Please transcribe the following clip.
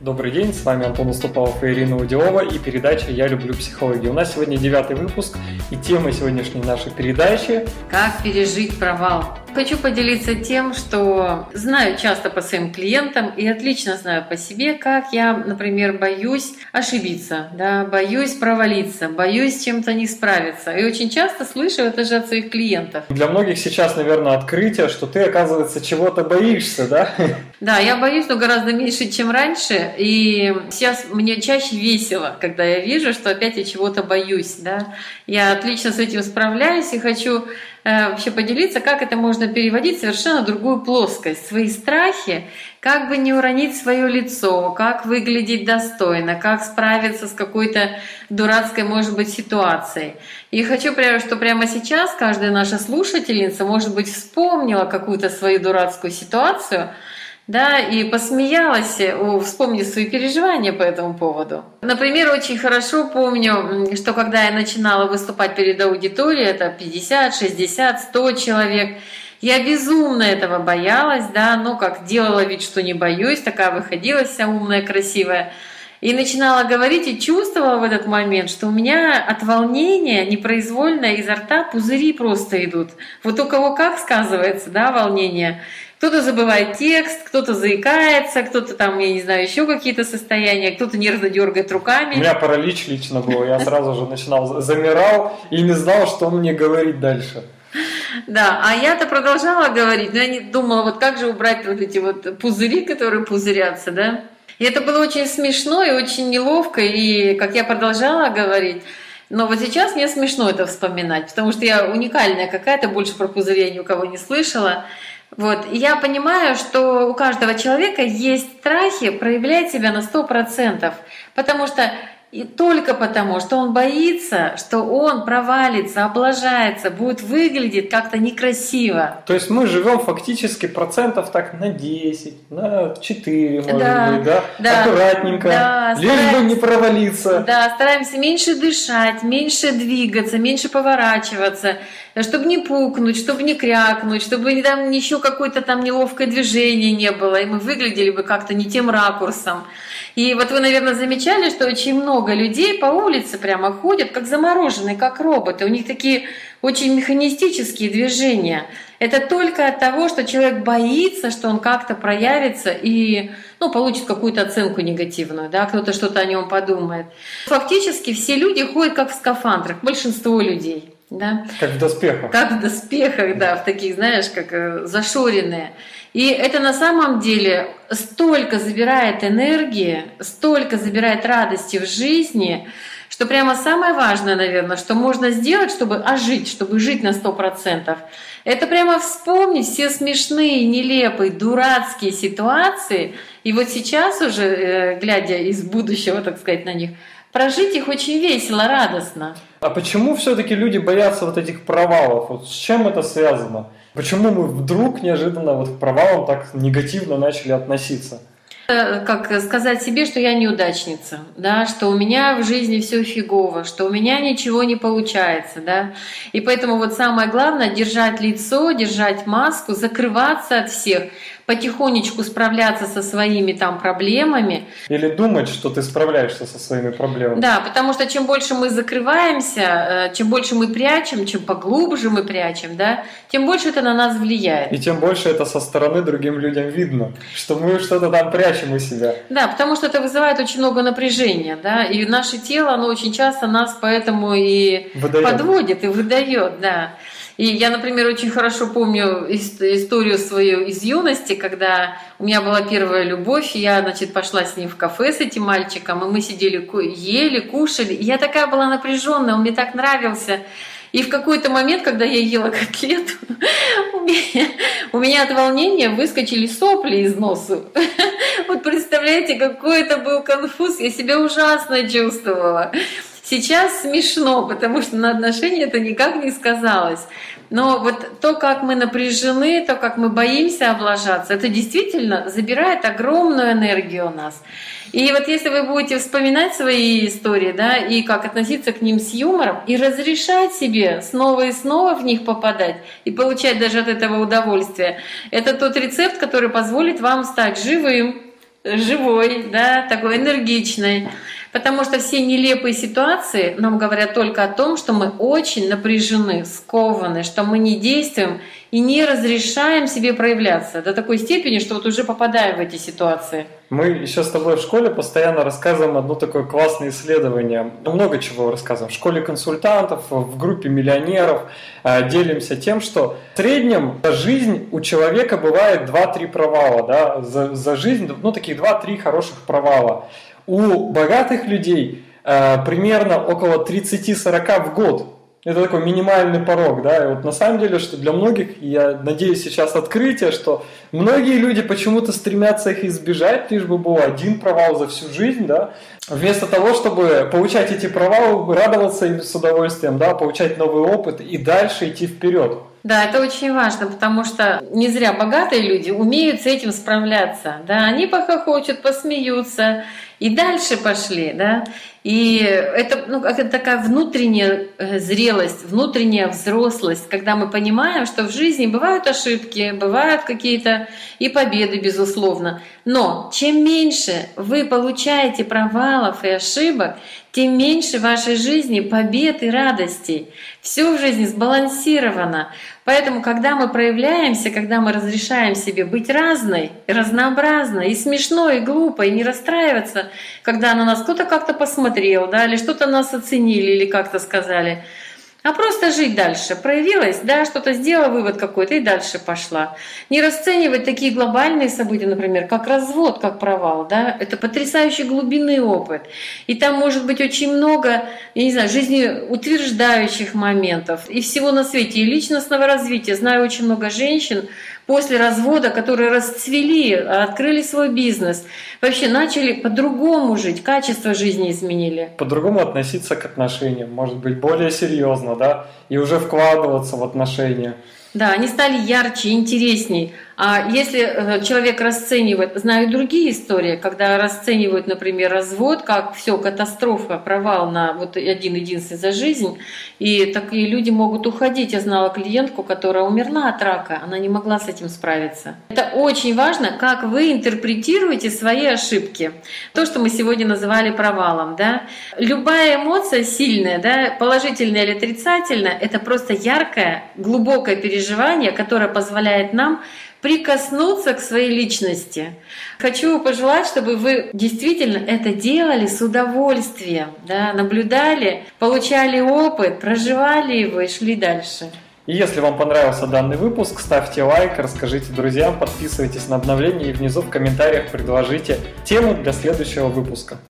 Добрый день, с вами Антон Уступалов и Ирина Удилова и передача «Я люблю психологию». У нас сегодня девятый выпуск и тема сегодняшней нашей передачи «Как пережить провал». Хочу поделиться тем, что знаю часто по своим клиентам и отлично знаю по себе, как я, например, боюсь ошибиться, да, боюсь провалиться, боюсь чем-то не справиться. И очень часто слышу это же от своих клиентов. Для многих сейчас, наверное, открытие, что ты, оказывается, чего-то боишься, да? Да, я боюсь, но гораздо меньше, чем раньше. И сейчас мне чаще весело, когда я вижу, что опять я чего-то боюсь. Да? Я отлично с этим справляюсь и хочу Э, вообще поделиться, как это можно переводить в совершенно другую плоскость. Свои страхи, как бы не уронить свое лицо, как выглядеть достойно, как справиться с какой-то дурацкой, может быть, ситуацией. И хочу, что прямо сейчас каждая наша слушательница, может быть, вспомнила какую-то свою дурацкую ситуацию – да, и посмеялась, вспомнив свои переживания по этому поводу. Например, очень хорошо помню, что когда я начинала выступать перед аудиторией, это 50, 60, 100 человек, я безумно этого боялась, да, ну как делала вид, что не боюсь, такая выходила вся умная, красивая. И начинала говорить и чувствовала в этот момент, что у меня от волнения непроизвольно изо рта пузыри просто идут. Вот у кого как сказывается, да, волнение. Кто-то забывает текст, кто-то заикается, кто-то там, я не знаю, еще какие-то состояния, кто-то нервно дергает руками. У меня паралич лично был, я сразу же начинал, замирал и не знал, что мне говорить дальше. Да, а я-то продолжала говорить, но я не думала, вот как же убрать вот эти вот пузыри, которые пузырятся, да? И это было очень смешно и очень неловко, и как я продолжала говорить, но вот сейчас мне смешно это вспоминать, потому что я уникальная какая-то, больше про пузыри ни у кого не слышала. Вот. И я понимаю, что у каждого человека есть страхи проявлять себя на 100%, потому что и только потому, что он боится, что он провалится, облажается, будет выглядеть как-то некрасиво. То есть мы живем фактически процентов так на 10, на 4, может да, быть, да? да аккуратненько, да, лишь бы не провалиться. Да, стараемся меньше дышать, меньше двигаться, меньше поворачиваться, чтобы не пукнуть, чтобы не крякнуть, чтобы там еще какое-то там неловкое движение не было, и мы выглядели бы как-то не тем ракурсом. И вот вы, наверное, замечали, что очень много людей по улице прямо ходят, как замороженные, как роботы. У них такие очень механистические движения. Это только от того, что человек боится, что он как-то проявится и ну, получит какую-то оценку негативную, да, кто-то что-то о нем подумает. Фактически все люди ходят как в скафандрах, большинство людей. Да? Как в доспехах. Как в доспехах, да, в таких, знаешь, как э, зашоренные. И это на самом деле столько забирает энергии, столько забирает радости в жизни, что прямо самое важное, наверное, что можно сделать, чтобы ожить, чтобы жить на сто процентов, это прямо вспомнить все смешные, нелепые, дурацкие ситуации, и вот сейчас уже, э, глядя из будущего, так сказать, на них, прожить их очень весело, радостно. А почему все-таки люди боятся вот этих провалов? Вот с чем это связано? Почему мы вдруг неожиданно вот к провалам так негативно начали относиться? Э, как сказать себе, что я неудачница, да, что у меня в жизни все фигово, что у меня ничего не получается, да. И поэтому вот самое главное держать лицо, держать маску, закрываться от всех, потихонечку справляться со своими там проблемами. Или думать, что ты справляешься со своими проблемами. Да, потому что чем больше мы закрываемся, э, чем больше мы прячем, чем поглубже мы прячем, да, тем больше это на нас влияет. И тем больше это со стороны другим людям видно, что мы что-то там прячем у себя. Да, потому что это вызывает очень много напряжения, да, и наше тело, оно очень часто нас поэтому и выдает. подводит и выдает, да. И я, например, очень хорошо помню историю свою из юности, когда у меня была первая любовь, я, значит, пошла с ним в кафе с этим мальчиком, и мы сидели, ели, кушали. И я такая была напряженная, он мне так нравился. И в какой-то момент, когда я ела котлету, у меня, у меня от волнения выскочили сопли из носа. Вот представляете, какой это был конфуз, я себя ужасно чувствовала. Сейчас смешно, потому что на отношения это никак не сказалось. Но вот то, как мы напряжены, то, как мы боимся облажаться, это действительно забирает огромную энергию у нас. И вот если вы будете вспоминать свои истории, да, и как относиться к ним с юмором, и разрешать себе снова и снова в них попадать, и получать даже от этого удовольствие, это тот рецепт, который позволит вам стать живым, живой, да, такой энергичной. Потому что все нелепые ситуации нам говорят только о том, что мы очень напряжены, скованы, что мы не действуем и не разрешаем себе проявляться до такой степени, что вот уже попадаем в эти ситуации. Мы еще с тобой в школе постоянно рассказываем одно такое классное исследование. Много чего рассказываем. В школе консультантов, в группе миллионеров э, делимся тем, что в среднем за жизнь у человека бывает 2-3 провала. Да? За, за жизнь, ну, таких 2-3 хороших провала. У богатых людей э, примерно около 30-40 в год. Это такой минимальный порог, да, и вот на самом деле, что для многих, я надеюсь сейчас открытие, что многие люди почему-то стремятся их избежать, лишь бы был один провал за всю жизнь, да, вместо того, чтобы получать эти провалы, радоваться им с удовольствием, да, получать новый опыт и дальше идти вперед. Да, это очень важно, потому что не зря богатые люди умеют с этим справляться. Да, они похохочут, посмеются и дальше пошли, да. И это, ну, это такая внутренняя э, зрелость, внутренняя взрослость, когда мы понимаем, что в жизни бывают ошибки, бывают какие-то и победы, безусловно. Но чем меньше вы получаете провалов и ошибок, тем меньше в вашей жизни побед и радостей. Все в жизни сбалансировано. Поэтому, когда мы проявляемся, когда мы разрешаем себе быть разной, разнообразной, и смешной, и глупой, и не расстраиваться, когда на нас кто-то как-то посмотрел, да, или что-то нас оценили, или как-то сказали – а просто жить дальше. Проявилась, да, что-то сделала, вывод какой-то и дальше пошла. Не расценивать такие глобальные события, например, как развод, как провал, да, это потрясающий глубинный опыт. И там может быть очень много, я не знаю, жизнеутверждающих моментов и всего на свете, и личностного развития. Знаю очень много женщин, после развода, которые расцвели, открыли свой бизнес, вообще начали по-другому жить, качество жизни изменили. По-другому относиться к отношениям, может быть, более серьезно, да, и уже вкладываться в отношения. Да, они стали ярче, интересней. А если э, человек расценивает, знаю другие истории, когда расценивают, например, развод, как все, катастрофа, провал на вот один единственный за жизнь, и такие люди могут уходить. Я знала клиентку, которая умерла от рака, она не могла с этим справиться. Это очень важно, как вы интерпретируете свои ошибки. То, что мы сегодня называли провалом. Да? Любая эмоция сильная, да, положительная или отрицательная, это просто яркое, глубокое переживание, которое позволяет нам прикоснуться к своей личности. Хочу пожелать, чтобы вы действительно это делали с удовольствием, да, наблюдали, получали опыт, проживали его и шли дальше. И если вам понравился данный выпуск, ставьте лайк, расскажите друзьям, подписывайтесь на обновления и внизу в комментариях предложите тему для следующего выпуска.